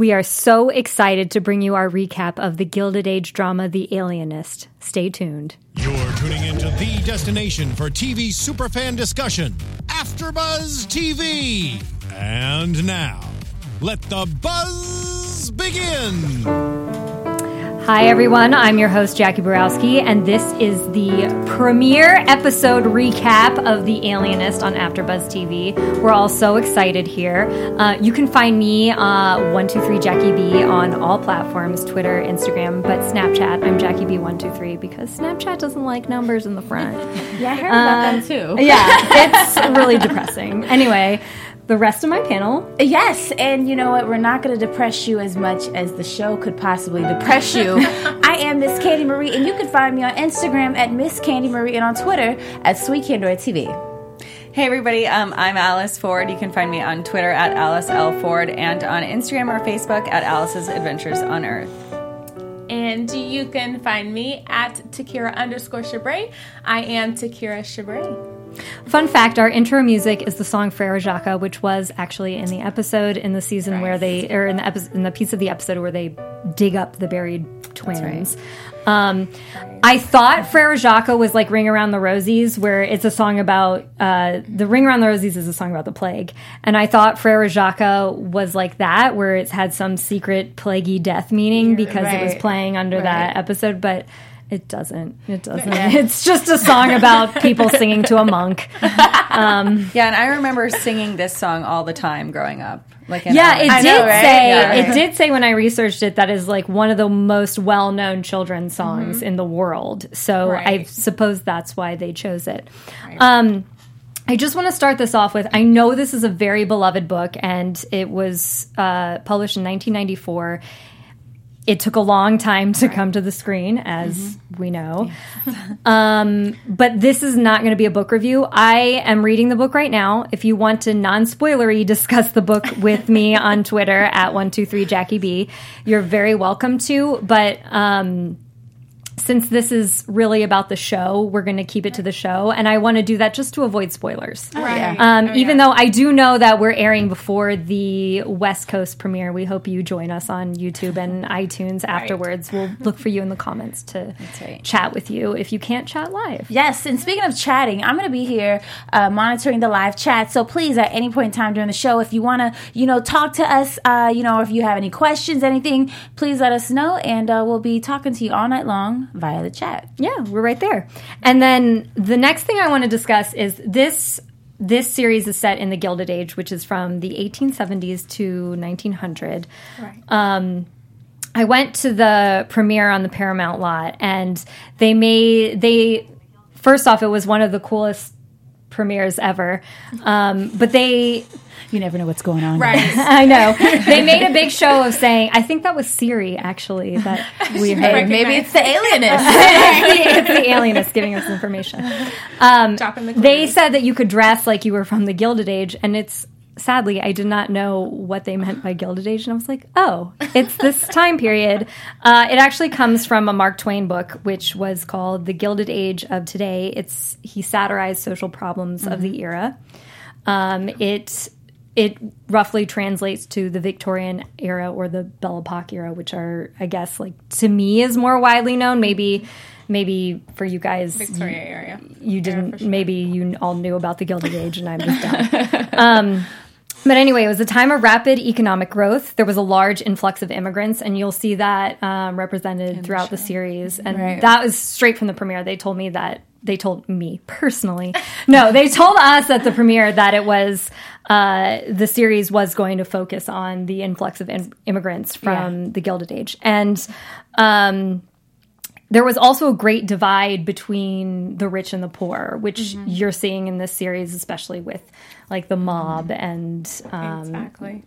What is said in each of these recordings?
We are so excited to bring you our recap of the Gilded Age drama The Alienist. Stay tuned. You're tuning into the destination for TV superfan discussion, AfterBuzz TV. And now, let the buzz begin. Hi, everyone. I'm your host, Jacque Borowski, and this is the premiere episode recap of The Alienist on AfterBuzz TV. We're all so excited here. Uh, you can find me, uh, 123 Jackie B, on all platforms Twitter, Instagram, but Snapchat, I'm Jackie B123 because Snapchat doesn't like numbers in the front. Yeah, I heard about that too. Yeah, it's really depressing. Anyway, the rest of my panel. Yes, and you know what? We're not going to depress you as much as the show could possibly depress you. I am Miss Candy Marie, and you can find me on Instagram at Miss Candy Marie and on Twitter at Sweet Candor TV. Hey everybody, um, I'm Alice Ford. You can find me on Twitter at Alice L Ford and on Instagram or Facebook at Alice's Adventures on Earth. And you can find me at Takira underscore Shabrae. I am Takira Shabrae. Fun fact: Our intro music is the song Frere Jacques, which was actually in the episode in the season right. where they, or in the episode, in the piece of the episode where they dig up the buried twins. Right. Um, I thought Frere Jacques was like "Ring Around the Rosies," where it's a song about uh, the "Ring Around the Rosies" is a song about the plague, and I thought Frere Jacques was like that, where it had some secret plaguey death meaning because it was playing under that episode, but it doesn't. It doesn't. It's just a song about people singing to a monk. Um, yeah, and I remember singing this song all the time growing up. Like yeah, it I did know, right? say yeah. it did say when I researched it that is like one of the most well known children's songs mm-hmm. in the world. So right. I suppose that's why they chose it. Right. Um, I just want to start this off with I know this is a very beloved book, and it was uh, published in 1994 it took a long time to right. come to the screen, as mm-hmm. we know. Yeah. um, but this is not going to be a book review. I am reading the book right now. If you want to non spoilery discuss the book with me on Twitter at one two three Jackie B, you're very welcome to. But um, since this is really about the show, we're going to keep it to the show, and I want to do that just to avoid spoilers. Oh, right. Um, oh, even yeah. though I do know that we're airing before the West Coast premiere, we hope you join us on YouTube and iTunes afterwards. Right. We'll look for you in the comments to right. chat with you if you can't chat live. Yes, and speaking of chatting, I'm going to be here uh, monitoring the live chat. So please, at any point in time during the show, if you want to, you know, talk to us, uh, you know, if you have any questions, anything, please let us know, and uh, we'll be talking to you all night long via the chat. Yeah, we're right there. And then the next thing I want to discuss is this this series is set in the Gilded Age, which is from the 1870s to 1900. Right. Um, I went to the premiere on the Paramount lot, and they made they first off, it was one of the coolest premieres ever. Um, but they you never know what's going on. Right. I know. They made a big show of saying, I think that was Siri, actually, that we heard. Maybe it's the alienist. it's the alienist giving us information. Um, the they said that you could dress like you were from the Gilded Age, and it's sadly, I did not know what they meant by Gilded Age, and I was like, oh, it's this time period. Uh, it actually comes from a Mark Twain book, which was called The Gilded Age of Today. It's he satirized social problems mm-hmm. of the era. Um, it it roughly translates to the Victorian era or the Belle Epoque era, which are, I guess, like to me is more widely known. Maybe, maybe for you guys, Victoria area, you didn't. Sure. Maybe you all knew about the Gilded Age, and I'm just dumb. um, but anyway, it was a time of rapid economic growth. There was a large influx of immigrants, and you'll see that um, represented throughout the, the series. And right. that was straight from the premiere. They told me that they told me personally. No, they told us at the premiere that it was uh, the series was going to focus on the influx of in- immigrants from yeah. the Gilded Age, and um, there was also a great divide between the rich and the poor, which mm-hmm. you're seeing in this series, especially with like the mob and um, exactly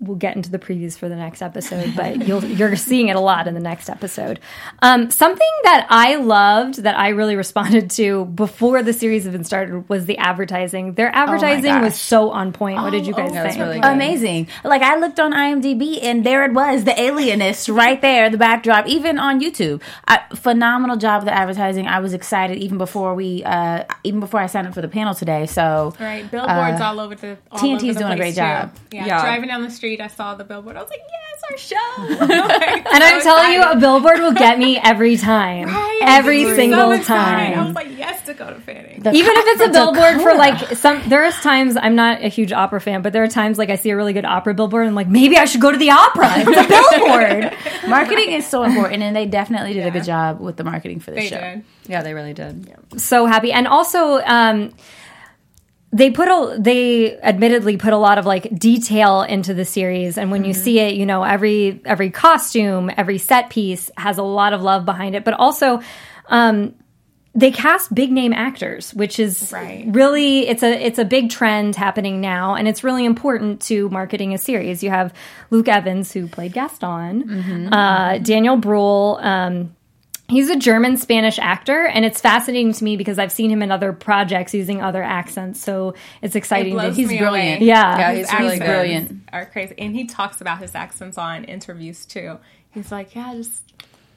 we'll get into the previews for the next episode, but you'll you're seeing it a lot in the next episode. Um, something that I loved that I really responded to before the series even started was the advertising. Their oh advertising oh was so on point. What did you guys oh, think? Really Amazing. Like I looked on IMDb and there it was, the Alienist right there, the backdrop. Even on YouTube, I, phenomenal job of the advertising. I was excited even before we, uh, even before I signed up for the panel today. So right, billboards uh, all over the all TNT's over the doing a great too. job. Yeah, yeah, driving down the street street, I saw the billboard. I was like, yes, our show. like, and I'm telling you, a billboard will get me every time. Right. Every single so time. I was like, yes, Dakota Fanning. The Even if it's a billboard for like some, there's times I'm not a huge opera fan, but there are times like I see a really good opera billboard and I'm like, maybe I should go to the opera. It's a billboard. marketing is so important, and they definitely did yeah. a good job with the marketing for the show. Did. Yeah, they really did. Yeah. So happy. And also, um, they put a they admittedly put a lot of like detail into the series and when mm-hmm. you see it you know every every costume every set piece has a lot of love behind it but also um they cast big name actors which is right. really it's a it's a big trend happening now and it's really important to marketing a series you have luke evans who played gaston mm-hmm. uh, daniel bruhl um, He's a German Spanish actor, and it's fascinating to me because I've seen him in other projects using other accents. So it's exciting. It to, he's brilliant. Away. Yeah, yeah he's really brilliant. Are crazy, and he talks about his accents on interviews too. He's like, yeah, just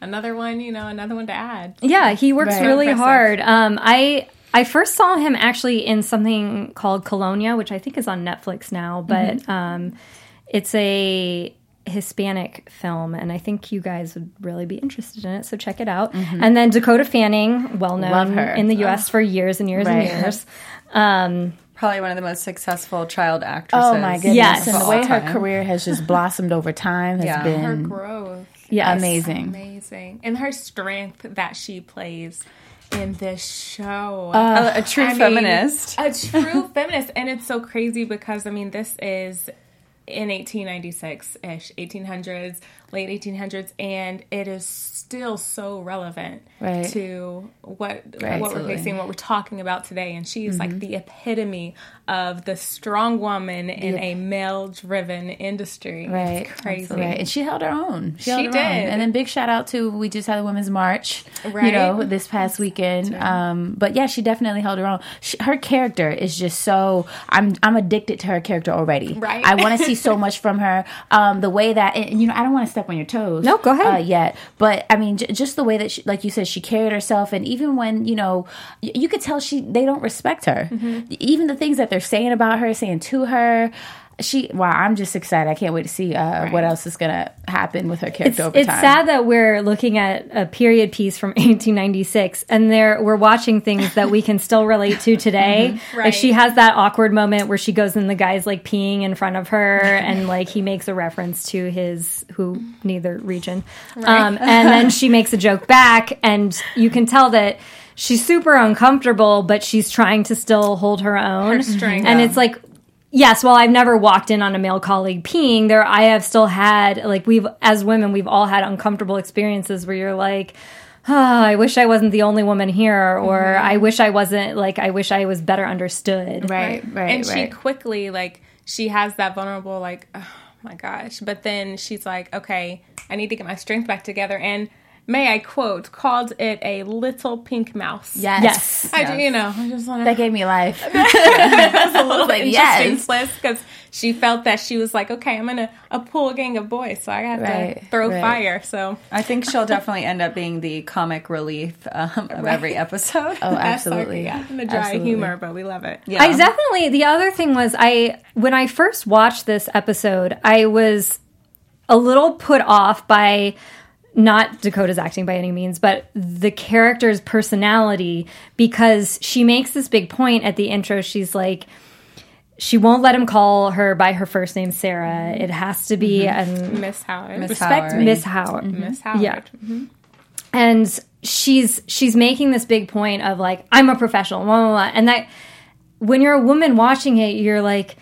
another one, you know, another one to add. Yeah, he works right. really hard. Um, I I first saw him actually in something called Colonia, which I think is on Netflix now, but mm-hmm. um, it's a Hispanic film, and I think you guys would really be interested in it. So check it out. Mm-hmm. And then Dakota Fanning, well known in the U.S. Oh. for years and years right. and years. Um, Probably one of the most successful child actresses. Oh my goodness! Yes. and the way her career has just blossomed over time has yeah. been her growth. Yeah, amazing, amazing, and her strength that she plays in this show. Uh, a, a, true I feminist. Mean, a true feminist. And it's so crazy because, I mean, this is in 1896 ish, 1800s, late 1800s, and it is still so relevant right. to what right, what we're facing, what we're talking about today. And she's mm-hmm. like the epitome of the strong woman in a male driven industry. Right, it's crazy. Right, and she held her own. She, she did. Own. And then big shout out to we just had the women's march, right? You know, this past weekend. Um, but yeah, she definitely held her own. She, her character is just so. I'm I'm addicted to her character already. Right. I want to see so much from her. Um, the way that and, you know, I don't want to step on your toes. No, go ahead. Uh, yet, but I mean, j- just the way that, she, like you said, she carried herself, and even when you know, y- you could tell she they don't respect her. Mm-hmm. Even the things that they're saying about her, saying to her she wow i'm just excited i can't wait to see uh, right. what else is going to happen with her character it's, over it's sad that we're looking at a period piece from 1896 and there we're watching things that we can still relate to today mm-hmm. right. like she has that awkward moment where she goes and the guy's like peeing in front of her and like he makes a reference to his who neither region right. um, and then she makes a joke back and you can tell that she's super uncomfortable, but she's trying to still hold her own. Her strength. And it's like yes, while I've never walked in on a male colleague peeing, there I have still had like we've as women we've all had uncomfortable experiences where you're like. Oh, I wish I wasn't the only woman here, or mm-hmm. I wish I wasn't like I wish I was better understood. Right, right. And right. she quickly like she has that vulnerable like, oh my gosh, but then she's like, okay, I need to get my strength back together, and may I quote, called it a little pink mouse. Yes. Yes. I yes. Do, you know, I just want to. That gave me life. That's a little like, interesting yes. because she felt that she was like, okay, I'm in a, a pool gang of boys, so I have right, to throw right. fire. So I think she'll definitely end up being the comic relief um, of right. every episode. Oh, absolutely. yeah, the dry absolutely. humor, but we love it. Yeah. I definitely, the other thing was, I, when I first watched this episode, I was a little put off by not Dakota's acting by any means, but the character's personality because she makes this big point at the intro. She's like, she won't let him call her by her first name, Sarah. It has to be mm-hmm. Miss Howard. Miss respect Howard. Miss Howard. Mm-hmm. Miss Howard. Yeah. Mm-hmm. And she's she's making this big point of like, I'm a professional, blah, blah, blah. and that when you're a woman watching it, you're like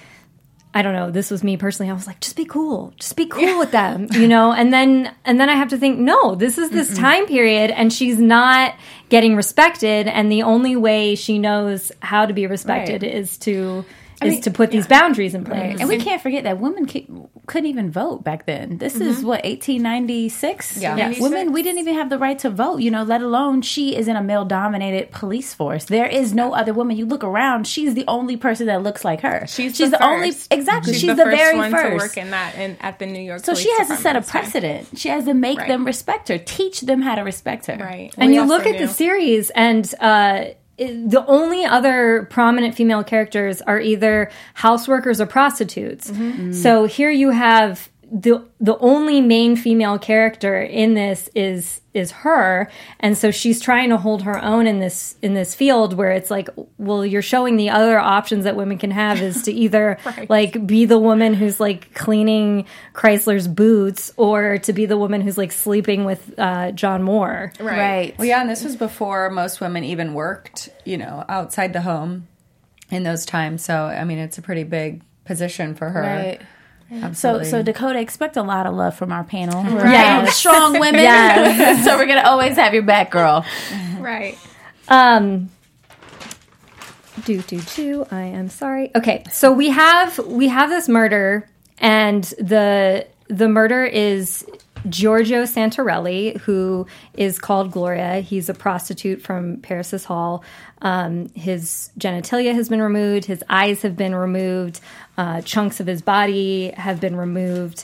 I don't know, this was me personally. I was like, just be cool. Just be cool with them, you know? And then and then I have to think, no, this is this Mm-mm. time period and she's not getting respected and the only way she knows how to be respected right. is to I is mean, to put yeah. these boundaries in place. Right. And we can't forget that women couldn't even vote back then. This mm-hmm. is what 1896. Yeah, yes. women we didn't even have the right to vote. You know, let alone she is in a male dominated police force. There is no other woman. You look around, she's the only person that looks like her. She's, she's the, the only exactly. She's, she's the, the very one first to work in that in, at the New York. So she has to set a precedent. She has to make right. them respect her, teach them how to respect her. Right. And we you look at knew. the series and. uh the only other prominent female characters are either houseworkers or prostitutes. Mm-hmm. So here you have the the only main female character in this is is her. And so she's trying to hold her own in this in this field where it's like well you're showing the other options that women can have is to either right. like be the woman who's like cleaning Kreizler's boots or to be the woman who's like sleeping with uh, John Moore. Right. right. Well yeah and this was before most women even worked you know outside the home in those times. So I mean it's a pretty big position for her. Right Absolutely. So, so Dakota, expect a lot of love from our panel. Right. Yeah, strong women. Yes. so we're gonna always have your back, girl. Right. Um. Do do do. I am sorry. Okay, so we have we have this murder, and the the murder is Giorgio Santorelli, who is called Gloria. He's a prostitute from Paresis Hall. Um, his genitalia has been removed, his eyes have been removed, uh, chunks of his body have been removed.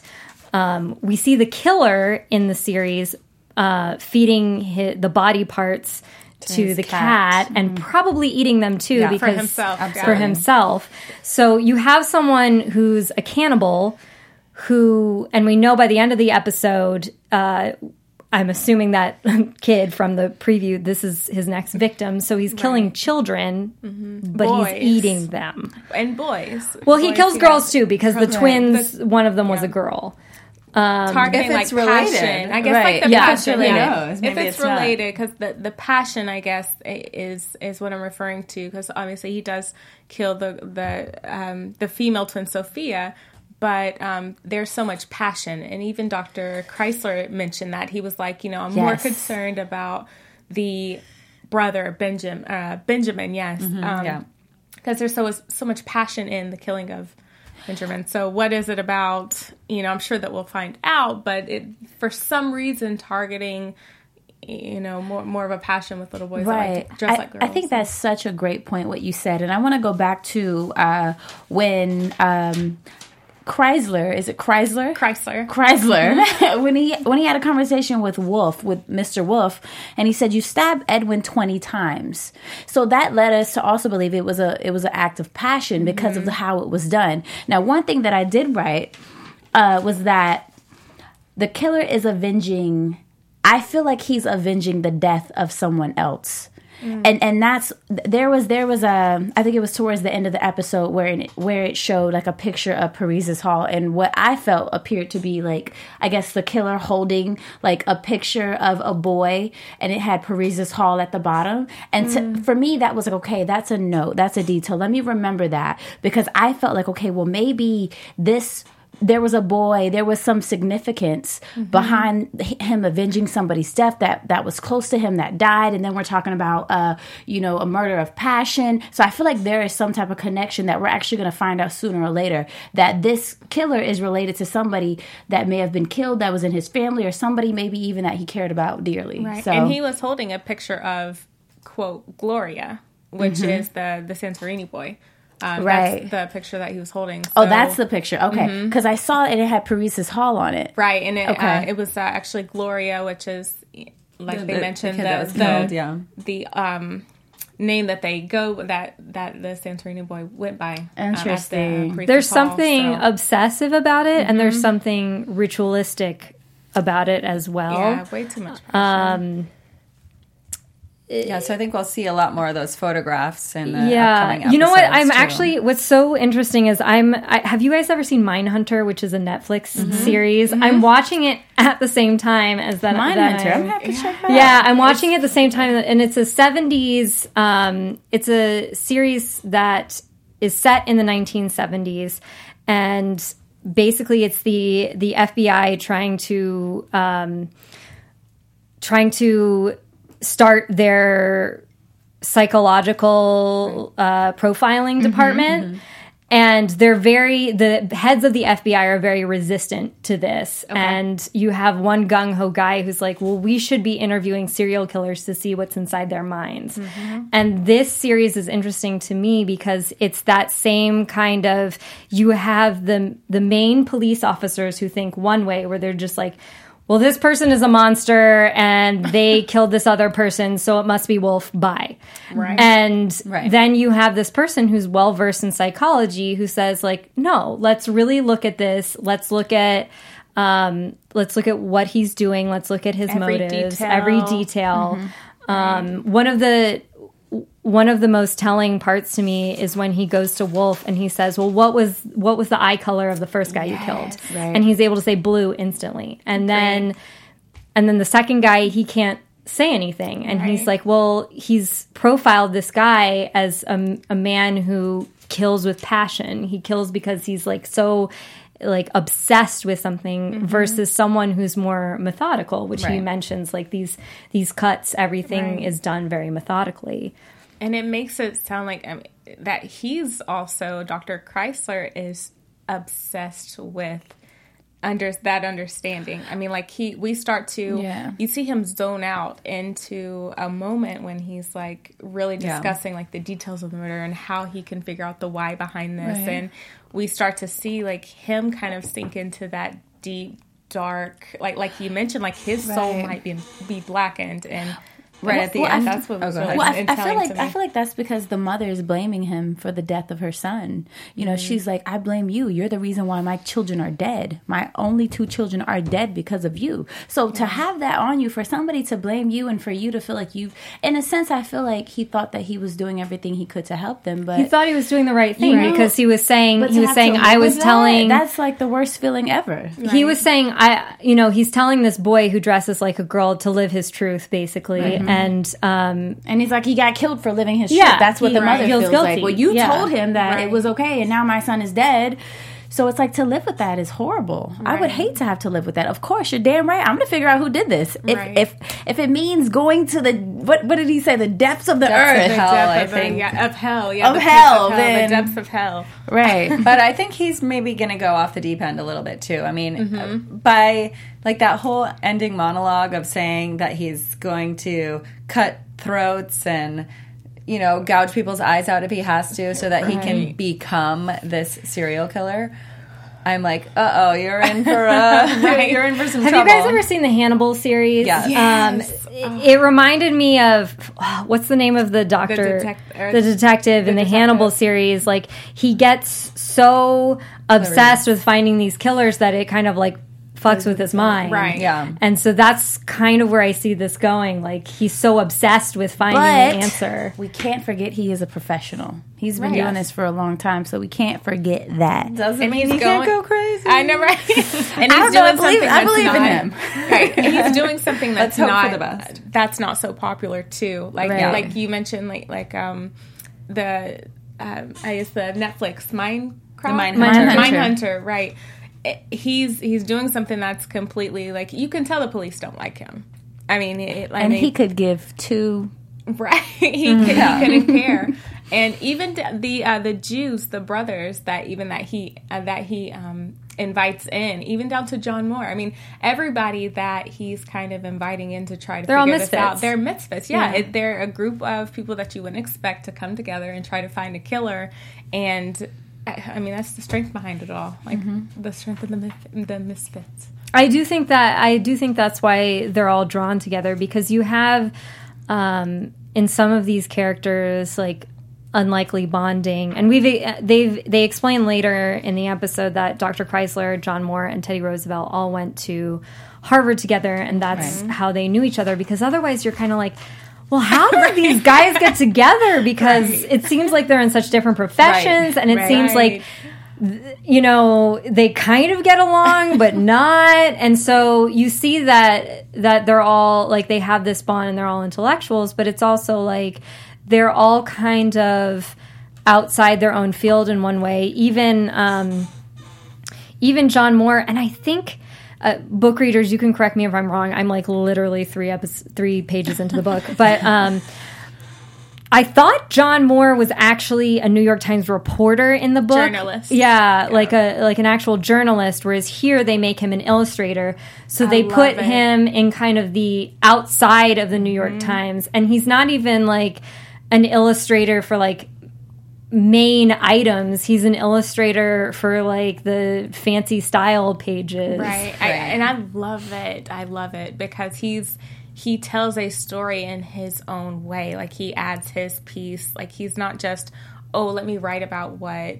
Um, we see the killer in the series uh, feeding his, the body parts to, to the cat, cat and mm-hmm. probably eating them too yeah, because for himself. For himself. So you have someone who's a cannibal who, and we know by the end of the episode, uh, I'm assuming that kid from the preview, this is his next victim. So he's killing right. children, mm-hmm. but boys. he's eating them. And boys. Well, boys he kills girls too because the twins, the, one of them yeah. was a girl. Um, targeting like related. passion. I guess right. like the yeah, passion. Really knows. If it's, it's related, because the the passion, I guess, is is what I'm referring to. Because obviously he does kill the the um, the female twin Sophia, but um, there's so much passion. And even Dr. Kreizler mentioned that. He was like, you know, I'm yes. more concerned about the brother, Benjamin. Uh, Benjamin, yes. Mm-hmm, um, yeah. Because there's so, so much passion in the killing of Benjamin. So, what is it about? You know, I'm sure that we'll find out, but it, for some reason, targeting you know more more of a passion with little boys right. Like dress I, like girls. I think that's such a great point what you said, and I want to go back to uh, when um, Kreizler, is it Kreizler? Kreizler. Kreizler. Mm-hmm. when he when he had a conversation with Wolf, with Mr. Wolf, and he said you stabbed Edwin 20 times. So that led us to also believe it was a it was an act of passion because mm-hmm. of the, how it was done. Now, one thing that I did write uh, was that the killer is avenging I feel like he's avenging the death of someone else. Mm. And and that's there was there was a I think it was towards the end of the episode where it, where it showed like a picture of Paresis Hall and what I felt appeared to be like I guess the killer holding like a picture of a boy and it had Paresis Hall at the bottom and mm. to, for me that was like okay that's a note that's a detail let me remember that because I felt like okay well maybe this there was a boy there was some significance mm-hmm. behind him avenging somebody's death that that was close to him that died and then we're talking about uh you know a murder of passion so i feel like there is some type of connection that we're actually going to find out sooner or later that this killer is related to somebody that may have been killed that was in his family or somebody maybe even that he cared about dearly right so, and he was holding a picture of quote gloria which mm-hmm. is the the santorini boy um, right. the picture that he was holding. So, oh, that's the picture. Okay. Because mm-hmm. I saw it and it had Paresis Hall on it. Right. And it, okay. uh, it was uh, actually Gloria, which is, like the, they the, mentioned, the, the, killed, yeah. the um, name that they go that that the Santorini boy went by. Interesting. Um, the there's Hall, something so. obsessive about it, mm-hmm. and there's mm-hmm. something ritualistic about it as well. Yeah, way too much. Um, yeah, so I think we'll see a lot more of those photographs in the yeah. You know what? I'm too. actually what's so interesting is I'm. I, have you guys ever seen Mindhunter, which is a Netflix mm-hmm. series? Mm-hmm. I'm watching it at the same time as that. Mindhunter. I'm, I'm yeah. yeah, I'm watching it at the same time, and it's a 70s. Um, it's a series that is set in the 1970s, and basically it's the the FBI trying to. Um, trying to start their psychological uh, profiling mm-hmm, department. Mm-hmm. And they're very, the heads of the FBI are very resistant to this. Okay. And you have one gung ho guy who's like, well, we should be interviewing serial killers to see what's inside their minds. Mm-hmm. And this series is interesting to me because it's that same kind of, you have the, the main police officers who think one way, where they're just like, well, this person is a monster and they killed this other person, so it must be Wolf. Bye. Right. And right. then you have this person who's well versed in psychology who says, like, no, let's really look at this. Let's look at. Um, let's look at what he's doing. Let's look at his every motives, detail. every detail. Mm-hmm. Um, one of the one of the most telling parts to me is when he goes to Wolf and he says, "Well, what was what was the eye color of the first guy yes, you killed?" Right. And he's able to say blue instantly. And then right. and then the second guy, he can't say anything. And right. he's like, "Well, he's profiled this guy as a, a man who kills with passion. He kills because he's like so like obsessed with something mm-hmm. versus someone who's more methodical which right. he mentions like these these cuts everything right. is done very methodically and it makes it sound like um, that he's also Dr. kreizler is obsessed with under that understanding. I mean, like he, we start to, yeah. you see him zone out into a moment when he's like really discussing yeah. like the details of the murder and how he can figure out the why behind this, right. and we start to see like him kind of sink into that deep, dark, like like you mentioned, like his right. soul might be be blackened and right at the well, end. that's what was oh, really well, I, I feel like I feel like that's because the mother is blaming him for the death of her son. You know, mm she's like, "I blame you. You're the reason why my children are dead. My only two children are dead because of you." So to have that on you, for somebody to blame you, and for you to feel like you've, in a sense, I feel like he thought that he was doing everything he could to help them, but he thought he was doing the right thing right. because he was saying he was saying I was telling. That's like the worst feeling ever. Right. He was saying I, you know, he's telling this boy who dresses like a girl to live his truth, basically, mm-hmm. And. Um, and he's like, he got killed for living his yeah, truth. That's what the mother feels, feels like. Well, you yeah. told him that right. it was okay, and now my son is dead. So it's like to live with that is horrible. Right. I would hate to have to live with that. Of course, you're damn right. I'm going to figure out who did this. If right. if if it means going to the what what did he say? The depths of the depths earth, of hell, I think. yeah, of hell, yeah, of hell, of hell then, the depths of hell, right? but I think he's maybe going to go off the deep end a little bit too. I mean, mm-hmm. by like that whole ending monologue of saying that he's going to cut throats and you know gouge people's eyes out if he has to so that right. he can become this serial killer I'm like, uh oh, you're in for uh, right. you're in for some Have trouble. you guys ever seen the Hannibal series? Yes. Um, it, it, reminded me of oh, what's the name of the doctor, the, detec- the detective the in the detective. Hannibal series. Like he gets so obsessed with finding these killers that it kind of like fucks with his mind. Right. Yeah. And so that's kind of where I see this going. Like he's so obsessed with finding but the answer. We can't forget he is a professional. He's been right. doing this for a long time, so we can't forget that. Doesn't and mean he going, can't go crazy. I know, right? and he's I doing I believe, I believe not, in him. Right. And he's doing something that's not that's not so popular too. Like right. like you mentioned, like like um the um, I guess the Netflix Minecraft. The Mindhunter. Mindhunter, right he's he's doing something that's completely like you can tell the police don't like him. I mean, it, and he could give two. Right, he, yeah. he couldn't care, and even the uh, the Jews, the brothers that even that he uh, that he um, invites in, even down to John Moore. I mean, everybody that he's kind of inviting in to try to they're figure this out. They're misfits. Yeah, yeah. It, they're a group of people that you wouldn't expect to come together and try to find a killer. And I mean, that's the strength behind it all, like mm-hmm. the strength of the the misfits. I do think that I do think that's why they're all drawn together because you have um, in some of these characters like unlikely bonding, and we've they've they explain later in the episode that Dr. Kreizler, John Moore, and Teddy Roosevelt all went to Harvard together, and that's right. how they knew each other. Because otherwise, you're kind of like, well, how did right. these guys get together? Because right. it seems like they're in such different professions, and it seems like you know they kind of get along but not and so you see that that they're all like they have this bond and they're all intellectuals but it's also like they're all kind of outside their own field in one way even um even john moore and i think uh, book readers, you can correct me if I'm wrong. I'm like literally three episodes, three pages into the book, but um, I thought John Moore was actually a New York Times reporter in the book. Journalist. Yeah, yeah, like a like an actual journalist. Whereas here they make him an illustrator, so I they put it. him in kind of the outside of the New York mm-hmm. Times, and he's not even like an illustrator for like main items. He's an illustrator for like the fancy style pages. Right. right. I, and I love it. I love it because he's he tells a story in his own way. Like he adds his piece. Like he's not just, oh, let me write about what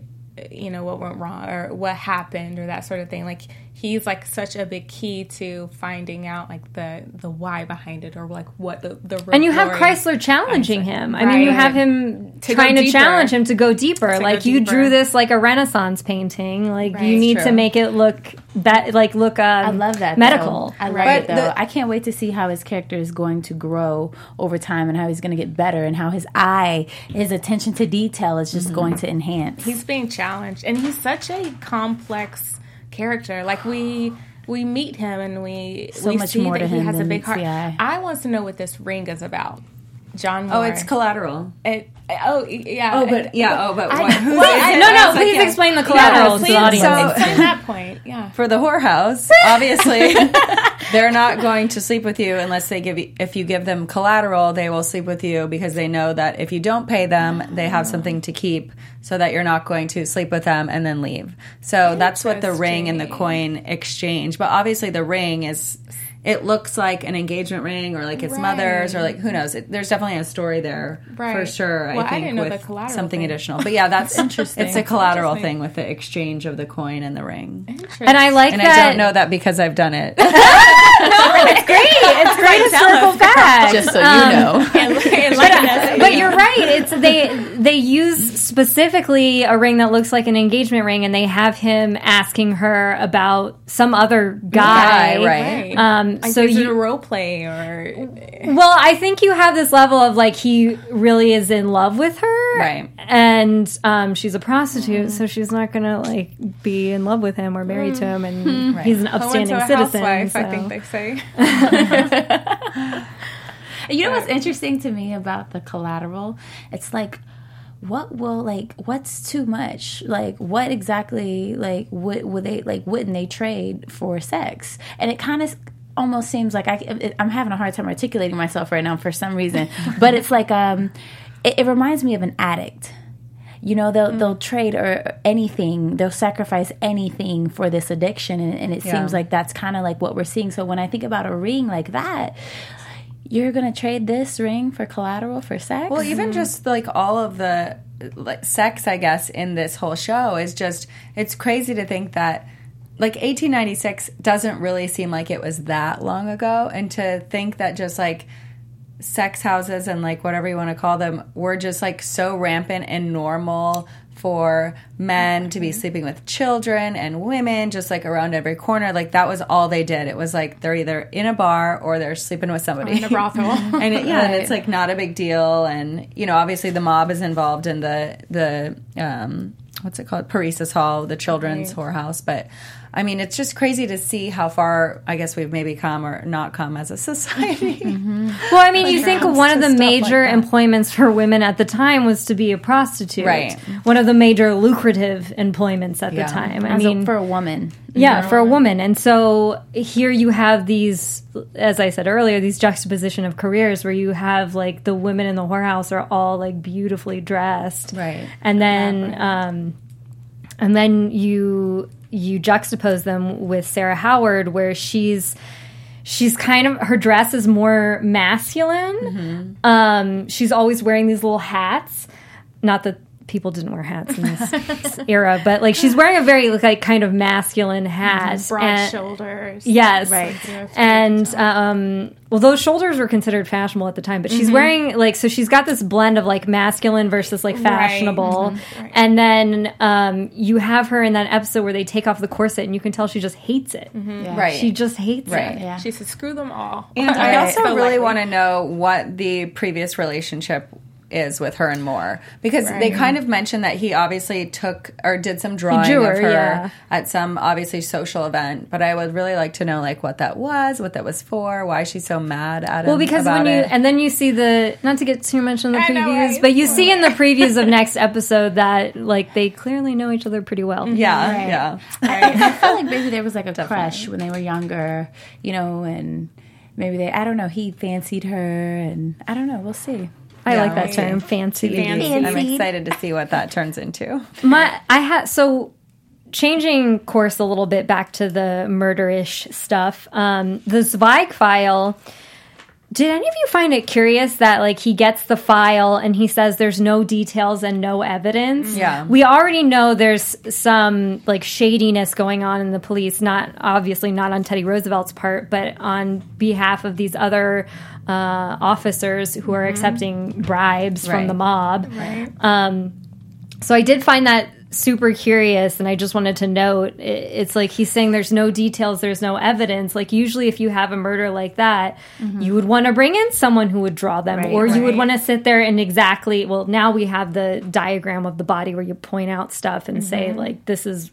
you know what went wrong or what happened or that sort of thing like he's like such a big key to finding out like the the why behind it or like what the the and you have Kreizler challenging him. Right. I mean, you have him to trying to challenge him to go deeper. To like go you deeper. drew this like a Renaissance painting. Like right. you need to make it look that like look. Um, I love that medical. Though. I love right. it though. The, I can't wait to see how his character is going to grow over time and how he's going to get better and how his eye, his attention to detail is just mm-hmm. going to enhance. He's being challenged and he's such a complex character. Like we we meet him and we so we much see more that he has a big heart. I want to know what this ring is about. John oh, Moore. Oh, it's collateral. It, oh yeah. Oh, but yeah. Oh, but I, what, well, no, no. Please like, explain the collateral yeah, to the audience. So, explain that point. Yeah. For the whorehouse, obviously, they're not going to sleep with you unless they give you. If you give them collateral, they will sleep with you because they know that if you don't pay them, they have something to keep, so that you're not going to sleep with them and then leave. So that's what the ring and the coin exchange. But obviously, the ring is it looks like an engagement ring or like his right. mother's or like who knows. It, there's definitely a story there right. for sure. Well, I think I with something thing. additional. But yeah, that's interesting. It's a collateral thing with the exchange of the coin and the ring. And I like and that. I don't know that because I've done it. no, it's great. It's great to circle back. Just so you um, know. But, but you're right. It's they they use specifically a ring that looks like an engagement ring, and they have him asking her about some other guy, guy right? Um, so you a role play or well, I think you have this level of like he really is in love with her, right? And um, she's a prostitute, mm. so she's not gonna like be in love with him or married mm. to him, and mm. he's an upstanding citizen. Housewife, so. I think they say. you know what's interesting to me about the collateral? It's like what will like what's too much like what exactly like would would they like wouldn't they trade for sex and it kind of almost seems like I, I'm having a hard time articulating myself right now for some reason. but it's like um, it, it, reminds me of an addict. You know, they'll mm. they'll trade or anything, they'll sacrifice anything for this addiction, and, and it yeah. seems like that's kind of like what we're seeing. So when I think about a ring like that, you're gonna trade this ring for collateral for sex. Well, even mm-hmm. just like all of the like sex, I guess, in this whole show is just it's crazy to think that like 1896 doesn't really seem like it was that long ago and to think that just like sex houses and like whatever you want to call them were just like so rampant and normal for men to be sleeping with children and women just like around every corner. Like that was all they did. It was like they're either in a bar or they're sleeping with somebody. In a brothel. And it, yeah right. and it's like not a big deal. And you know obviously the mob is involved in the the um what's it called? Paresis Hall the children's right. whorehouse. But I mean, it's just crazy to see how far I guess we've maybe come or not come as a society. Mm-hmm. Well, I mean, you think one of the major like employments for women at the time was to be a prostitute, right? One of the major lucrative employments at yeah. the time. I as mean, a, for a woman, yeah, for a woman. And so here you have these, as I said earlier, these juxtaposition of careers where you have like the women in the whorehouse are all like beautifully dressed, right? And then, yeah, right. um, and then you you juxtapose them with Sarah Howard, where she's she's kind of her dress is more masculine. Mm-hmm. Um, she's always wearing these little hats. Not that people didn't wear hats in this era, but like she's wearing a very like kind of masculine hat, broad and, shoulders. Yes, right. And um, well, those shoulders were considered fashionable at the time, but she's mm-hmm. wearing like so she's got this blend of like masculine versus like fashionable, right. Mm-hmm. Right. and then um, you have her in that episode where they take off the corset, and you can tell she just hates it. Mm-hmm. Yeah. Right, she just hates right. it. Yeah. She said, "Screw them all." And I also really want to know what the previous relationship is with her and Moore because right. they kind of mentioned that he obviously took or did some drawing her, of her yeah. at some obviously social event. But I would really like to know like what that was, what that was for, why she's so mad at him. Well, because when you it. and then you see the not to get too much in the previews, know, but you see in the previews of next episode that like they clearly know each other pretty well. Yeah, right. yeah. I, I feel like maybe there was like a Definitely. crush when they were younger, you know, and maybe they I don't know he fancied her, and I don't know. We'll see. I yeah, like that term, fancy. fancy. I'm excited to see what that turns into. My, I had so changing course a little bit back to the murderish stuff. Um, the Zweig file did any of you find it curious that like he gets the file and he says there's no details and no evidence? Yeah. We already know there's some like shadiness going on in the police, not obviously not on Teddy Roosevelt's part, but on behalf of these other uh, officers who are mm-hmm. accepting bribes right. from the mob. Right. Um, so I did find that super curious and I just wanted to note it's like he's saying there's no details, there's no evidence. Like usually if you have a murder like that, mm-hmm. you would want to bring in someone who would draw them right, or you would want to sit there and exactly well now we have the diagram of the body where you point out stuff and mm-hmm. say like this is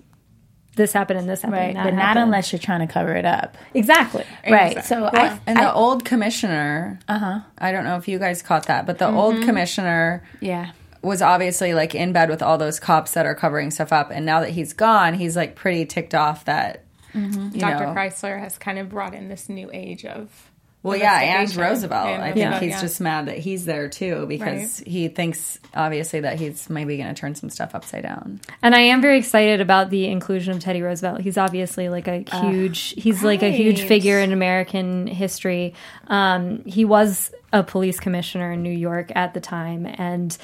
this happened and this happened. Right, but not unless you're trying to cover it up. Exactly. Right. Exactly. So, well, I, and I, the old commissioner. Uh huh. I don't know if you guys caught that, but the mm-hmm. old commissioner. Yeah was obviously like in bed with all those cops that are covering stuff up and now that he's gone he's like pretty ticked off that mm-hmm. dr know, kreizler has kind of brought in this new age of well yeah and roosevelt and i think yeah. he's yeah. just mad that he's there too because right. he thinks obviously that he's maybe going to turn some stuff upside down and i am very excited about the inclusion of teddy roosevelt he's obviously like a huge uh, he's right. like a huge figure in american history um, he was a police commissioner in new york at the time and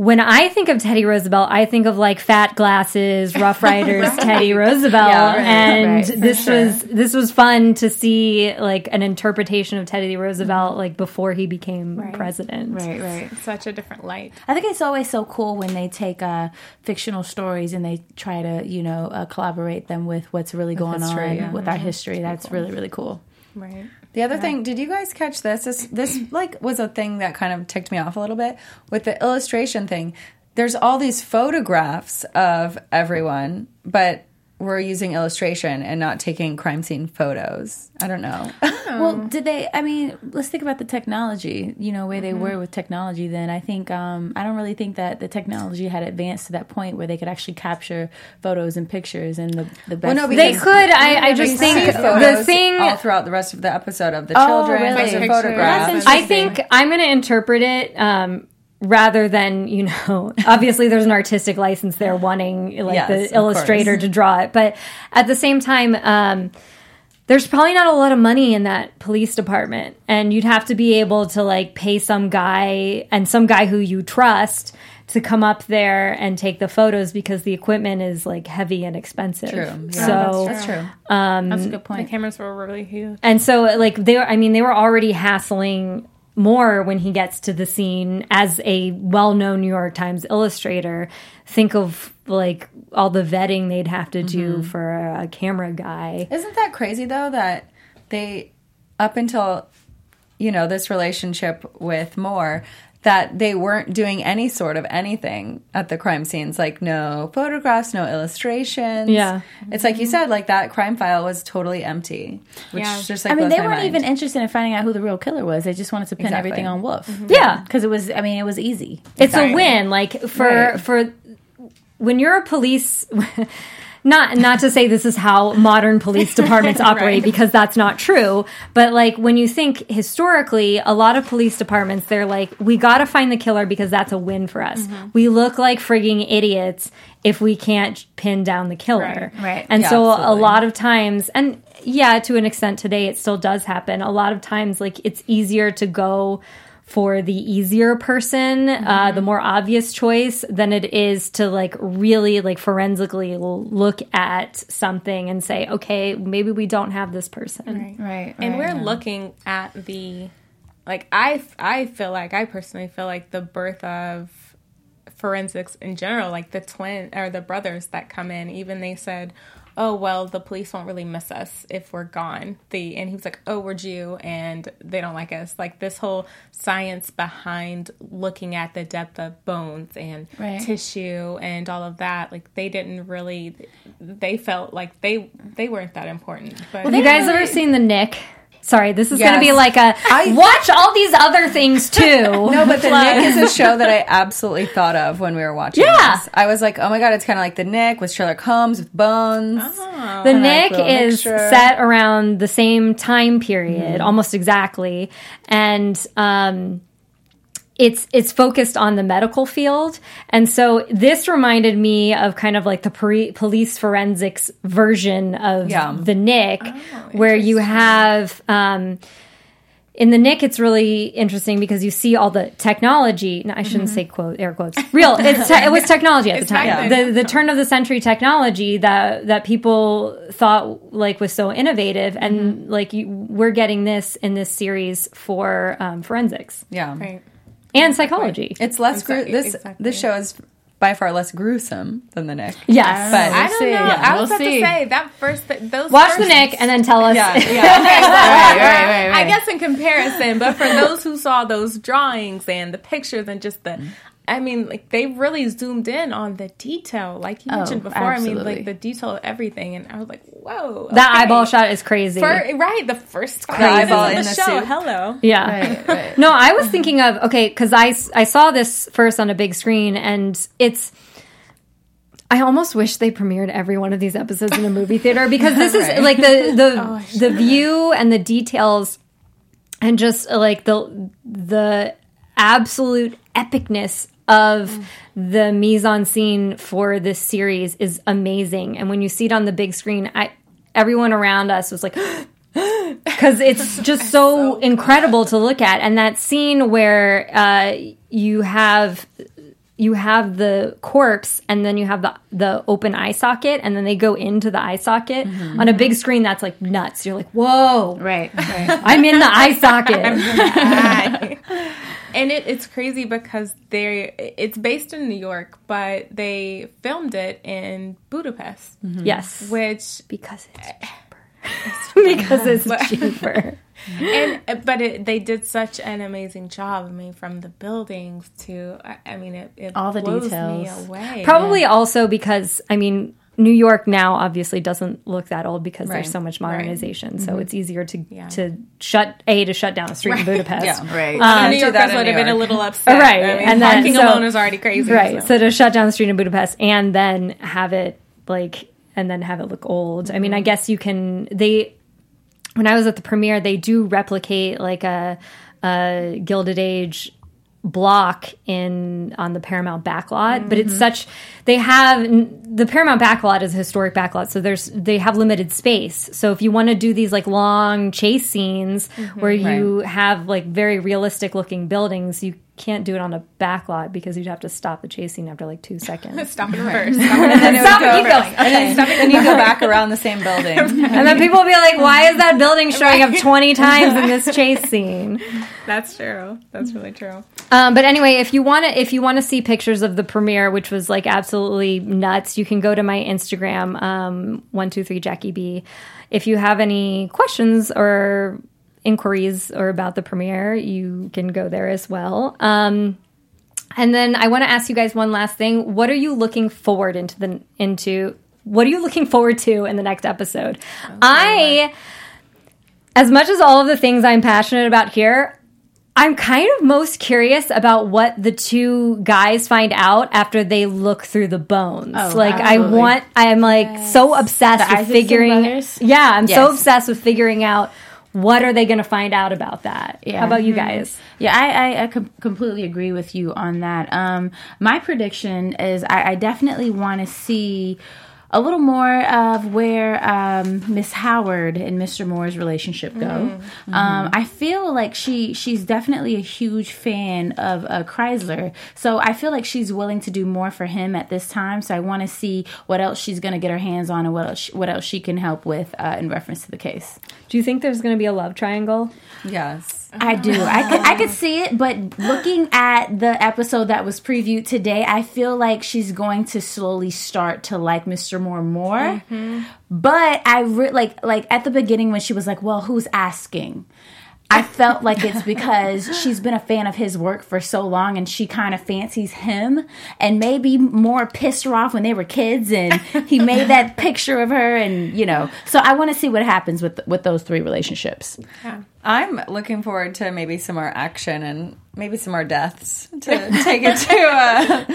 when I think of Teddy Roosevelt, I think of like fat glasses, Rough Riders, right. Teddy Roosevelt, yeah, right, and right, this sure. was this was fun to see like an interpretation of Teddy Roosevelt like before he became president. Right, right. Such a different light. I think it's always so cool when they take uh, fictional stories and they try to you know uh, collaborate them with what's really going history, on yeah. with our history. That's cool. really really cool. Right. The other yeah. thing, did you guys catch this? This this like was a thing that kind of ticked me off a little bit with the illustration thing. There's all these photographs of everyone, but we're using illustration and not taking crime scene photos. I don't know. well, did they? I mean, let's think about the technology. You know, where they mm-hmm. were with technology. Then I think um, I don't really think that the technology had advanced to that point where they could actually capture photos and pictures and the the best. Well, no, they could. I, I just think the thing all throughout the rest of the episode of the oh, children, really? photographs. I think I'm going to interpret it. Um, rather than you know obviously there's an artistic license there wanting like yes, the illustrator course. to draw it but at the same time um, there's probably not a lot of money in that police department and you'd have to be able to like pay some guy and some guy who you trust to come up there and take the photos because the equipment is like heavy and expensive. True. Yeah, so that's true. Um, that's a good point. The cameras were really huge, and so like they were. I mean, they were already hassling more when he gets to the scene as a well-known New York Times illustrator. Think of like all the vetting they'd have to do mm-hmm. for a camera guy. Isn't that crazy though that they up until you know this relationship with Moore that they weren't doing any sort of anything at the crime scenes like no photographs no illustrations yeah it's like you said like that crime file was totally empty which yeah. just like i mean they weren't mind. even interested in finding out who the real killer was they just wanted to pin exactly. everything on wolf mm-hmm. yeah because it was i mean it was easy it's exactly. a win like for right. for when you're a police not not to say this is how modern police departments operate right. because that's not true but like when you think historically a lot of police departments they're like we got to find the killer because that's a win for us mm-hmm. we look like frigging idiots if we can't pin down the killer right, right. and yeah, so absolutely. a lot of times and yeah to an extent today it still does happen a lot of times like it's easier to go for the easier person, mm-hmm. uh, the more obvious choice, than it is to like really like forensically look at something and say, okay, maybe we don't have this person. Right. Right. And right, we're yeah. looking at the, like, I, I feel like, I personally feel like the birth of forensics in general, like the twin or the brothers that come in, even they said, oh well the police won't really miss us if we're gone. The and he was like oh we're jew and they don't like us. Like this whole science behind looking at the depth of bones and right. tissue and all of that like they didn't really they felt like they they weren't that important. But well, have you guys ever seen the knick Sorry, this is yes. going to be like a I, watch all these other things too. no, but the Knick is a show that I absolutely thought of when we were watching. Yeah, this. I was like, oh my god, it's kind of like the Knick with Sherlock Holmes with Bones. Oh. The Knick is mixture. set around the same time period, mm. almost exactly, and um, it's it's focused on the medical field and so this reminded me of kind of like the pre- police forensics version of yeah. the knick oh, where you have um, in the Knick, it's really interesting because you see all the technology. No, I shouldn't mm-hmm. say quote air quotes. Real, it's te- it was technology at the time. The the turn of the century technology that that people thought like was so innovative, and mm-hmm. like you, we're getting this in this series for um, forensics. Yeah, right. And psychology. It's less exactly. this exactly. this show is by far less gruesome than the Knick. Yes, but I don't know. Yeah, I was we'll about see. to say that first. Those watch first, the Knick and then tell us. Yeah, yeah. right, right, right, right, I guess in comparison, but for those who saw those drawings and the pictures and just the. Mm-hmm. I mean, like they really zoomed in on the detail, like you oh, mentioned before. Absolutely. I mean, like the detail of everything, and I was like, "Whoa!" Okay. That eyeball shot is crazy. For, right, the first the eyeball in the, the show. Suit. Hello. Yeah. Right, right. no, I was thinking of okay because I I saw this first on a big screen, and it's I almost wish they premiered every one of these episodes in a movie theater because this right. is like the the oh, the view and the details and just like the the absolute epicness of mm. the mise en scene for this series is amazing. And when you see it on the big screen, I everyone around us was like because it's just so, so incredible to look at. And that scene where uh, you have you have the corpse and then you have the the open eye socket and then they go into the eye socket mm-hmm. on a big screen that's like nuts you're like whoa right, right. i'm in the eye socket and it, it's crazy because they it's based in new york but they filmed it in budapest mm-hmm. yes which because it's cheaper because it's cheaper and but it, they did such an amazing job. I mean, from the buildings to I, I mean, it, it, all the details. away. Probably yeah. also because I mean, New York now obviously doesn't look that old because right. there's so much modernization. Right. So mm-hmm. it's easier to yeah. to shut a to shut down a street right. in Budapest. Yeah, right. Um, New Yorkers would have been a little upset. Right, I mean, and then parking so, alone is already crazy. Right. So. so. to shut down the street in Budapest and then have it like and then have it look old. Mm-hmm. I mean, I mm-hmm. guess you can they when I was at the premiere, they do replicate like a, a Gilded Age block in on the Paramount backlot, mm-hmm. but it's mm-hmm. such they have the Paramount backlot is a historic backlot, so there's they have limited space. So if you want to do these like long chase scenes mm-hmm, where you right. have like very realistic looking buildings, you can't do it on a back lot because you'd have to stop the chasing after like two seconds. stop it first. Stop it and then stop it, keep going. Okay. And then, stop then you go back around the same building. and then people will be like, why is that building showing up 20 times in this chase scene? That's true. That's really true. Um, but anyway, if you want to, if you want to see pictures of the premiere, which was like absolutely nuts, you can go to my Instagram, um, one two three Jackie B. If you have any questions or inquiries or about the premiere, you can go there as well. Um, and then I want to ask you guys one last thing. What are you looking forward into the into? What are you looking forward to in the next episode? Okay. I, as much as all of the things I'm passionate about here, I'm kind of most curious about what the two guys find out after they look through the bones. Oh, like absolutely. I want I'm like yes. so obsessed the with figuring Yeah, I'm yes. so obsessed with figuring out what are they going to find out about that? Yeah. How about you mm-hmm. guys? Yeah, I, I, I com- completely agree with you on that. Um, my prediction is I, I definitely want to see a little more of where um, Miss Howard and Mr. Moore's relationship go. Mm-hmm. Um, I feel like she she's definitely a huge fan of uh, Kreizler, so I feel like she's willing to do more for him at this time. So I want to see what else she's going to get her hands on and what else she, what else she can help with uh, in reference to the case. Do you think there's going to be a love triangle? Yes. I do. I could, I could see it, but looking at the episode that was previewed today, I feel like she's going to slowly start to like Mr. Moore more. Mm-hmm. But I re- like like at the beginning when she was like, "Well, who's asking?" I felt like it's because she's been a fan of his work for so long and she kind of fancies him and maybe more pissed her off when they were kids and he made that picture of her and you know. So I want to see what happens with with those three relationships. Yeah. I'm looking forward to maybe some more action and maybe some more deaths to take it to a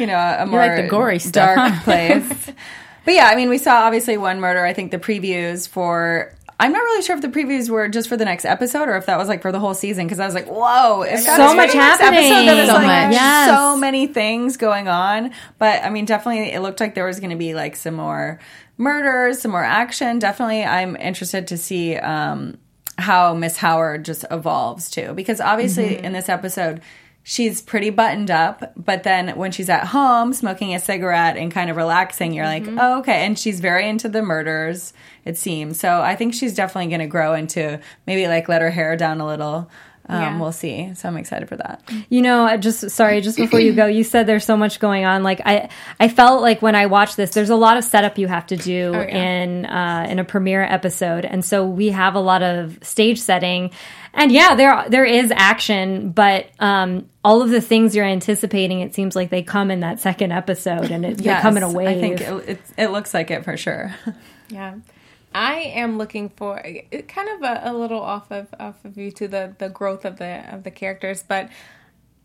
you know a more like the gory stuff, dark huh? place. But yeah, I mean, we saw obviously one murder. I think the previews for I'm not really sure if the previews were just for the next episode or if that was like for the whole season because I was like, whoa, if so much happening. Episode, so like much. Yes. so many things going on. But I mean, definitely, it looked like there was going to be like some more murders, some more action. Definitely, I'm interested to see um, how Miss Howard just evolves too, because obviously mm-hmm. in this episode she's pretty buttoned up, but then when she's at home smoking a cigarette and kind of relaxing, you're mm-hmm. like, oh, okay. And she's very into the murders, it seems. So I think she's definitely going to grow into maybe like let her hair down a little. Um, yeah. We'll see. So I'm excited for that. You know, I just sorry, just before you go, you said there's so much going on. Like I, I felt like when I watched this, there's a lot of setup you have to do oh, yeah. in uh, in a premiere episode, and so we have a lot of stage setting. And yeah, there there is action, but um, all of the things you're anticipating, it seems like they come in that second episode, and it, yes, they come in a wave. I think it, it, it looks like it for sure. Yeah. I am looking for kind of a, a, little off of off of you to the the growth of the of the characters, but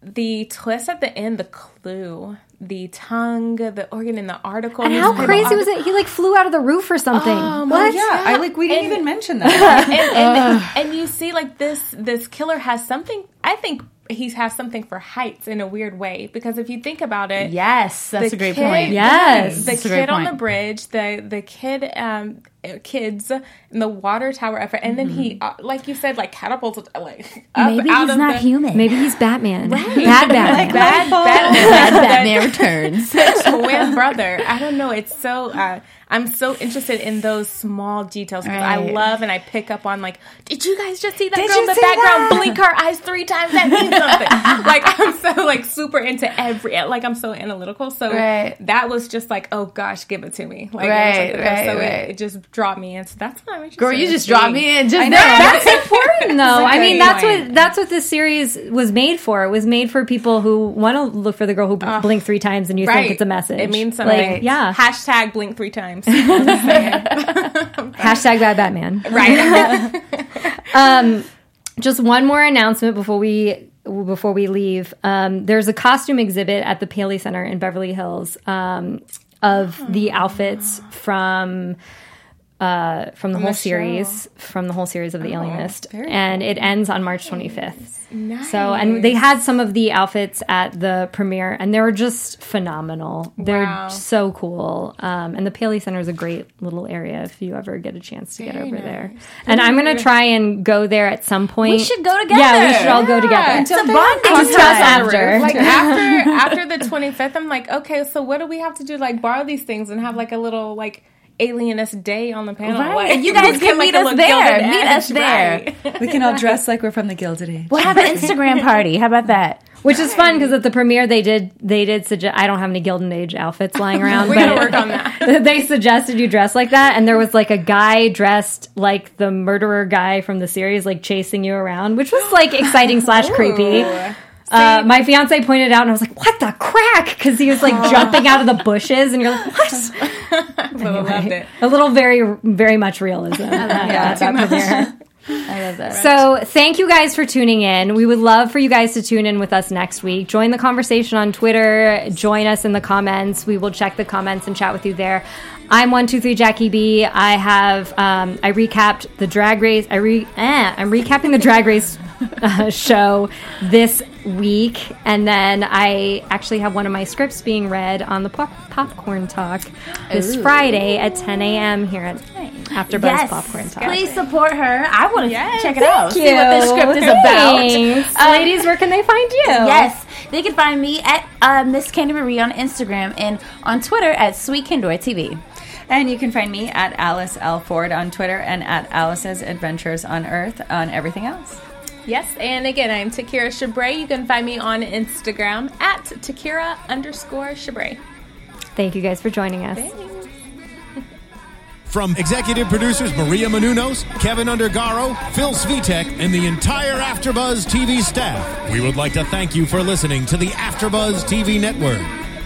the twist at the end, the clue, the tongue, the organ in the article. And how crazy was it? He like flew out of the roof or something. Oh, what? Yeah, yeah, I like we didn't and, even mention that. and, and, and, you see, like this this killer has something. I think he has something for heights in a weird way because if you think about it, yes, that's a great kid, point. Yes, the kid on the bridge, the the kid, um, kids in the water tower effort, and mm-hmm. then he, mm-hmm. uh, like you said, like catapulted like maybe he's not the, human. Maybe he's Batman. Right. Bad Batman. like, bad, bad, bad Batman returns. twin brother. I don't know. It's so. Uh, I'm so interested in those small details because right. I love and I pick up on like, did you guys just see that did girl in the background that? blink her eyes three times? That means something. like I'm so like super into every like I'm so analytical. So right. that was just like, oh gosh, give it to me. Like, right, like, right, so right. It, it, just dropped me in. So that's what I'm interested. Girl, you just dropped me in. Just that's important though. I mean, that's what that's what this series was made for. It was made for people who want to look for the girl who uh, blinked three times and you think it's a message. It means something. Like, yeah. Hashtag blink three times. Hashtag bad Batman. Right. um, just one more announcement before we before we leave. Um, there's a costume exhibit at the Paley Center in Beverly Hills um, of the outfits from uh, from the whole the series, from the whole series of the oh, Alienist, and cool. it ends on March 25th. Nice. So, and they had some of the outfits at the premiere, and they were just phenomenal. They're wow. so cool. Um, and the Paley Center is a great little area if you ever get a chance to Very get over nice. there. And I'm gonna try and go there at some point. We should go together. Yeah, we should all go together. Until it's a bonding after. Like after after the 25th, I'm like, okay, so what do we have to do? Like borrow these things and have like a little like alienist day on the panel. Right. Like, you guys can meet us there. Meet us there. Right. We can all dress like we're from the Gilded Age. We'll have an Instagram party. How about that? Which is fun because at the premiere they did they did suggest I don't have any Gilded Age outfits lying around. we gotta work on that. they suggested you dress like that, and there was like a guy dressed like the murderer guy from the series, like chasing you around, which was like exciting slash creepy. Uh, my fiance pointed out, and I was like, "What the crack?" Because he was like jumping out of the bushes, and you're like, "What?" anyway, a little very, very much realism. yeah. I love that. So, thank you guys for tuning in. We would love for you guys to tune in with us next week. Join the conversation on Twitter. Join us in the comments. We will check the comments and chat with you there. I'm one two three Jackie B. I have um, I recapped the Drag Race. I re eh, I'm recapping the Drag Race uh, show this week, and then I actually have one of my scripts being read on the pop- Popcorn Talk this Ooh. Friday at 10 a.m. here at AfterBuzz yes. Popcorn Talk. Please support her. I want to yes. check it out. You. See what this script is Thanks. about. Um, Ladies, where can they find you? Yes, they can find me at uh, Miss Candy Marie on Instagram and on Twitter at Sweet Kendora TV. And you can find me at Alice L. Ford on Twitter and at Alice's Adventures on Earth on everything else. Yes, and again, I'm Takira Shabrae. You can find me on Instagram at Takira underscore Shabrae. Thank you guys for joining us. Thanks. From executive producers Maria Menounos, Kevin Undergaro, Phil Svitek, and the entire AfterBuzz TV staff, we would like to thank you for listening to the AfterBuzz TV network.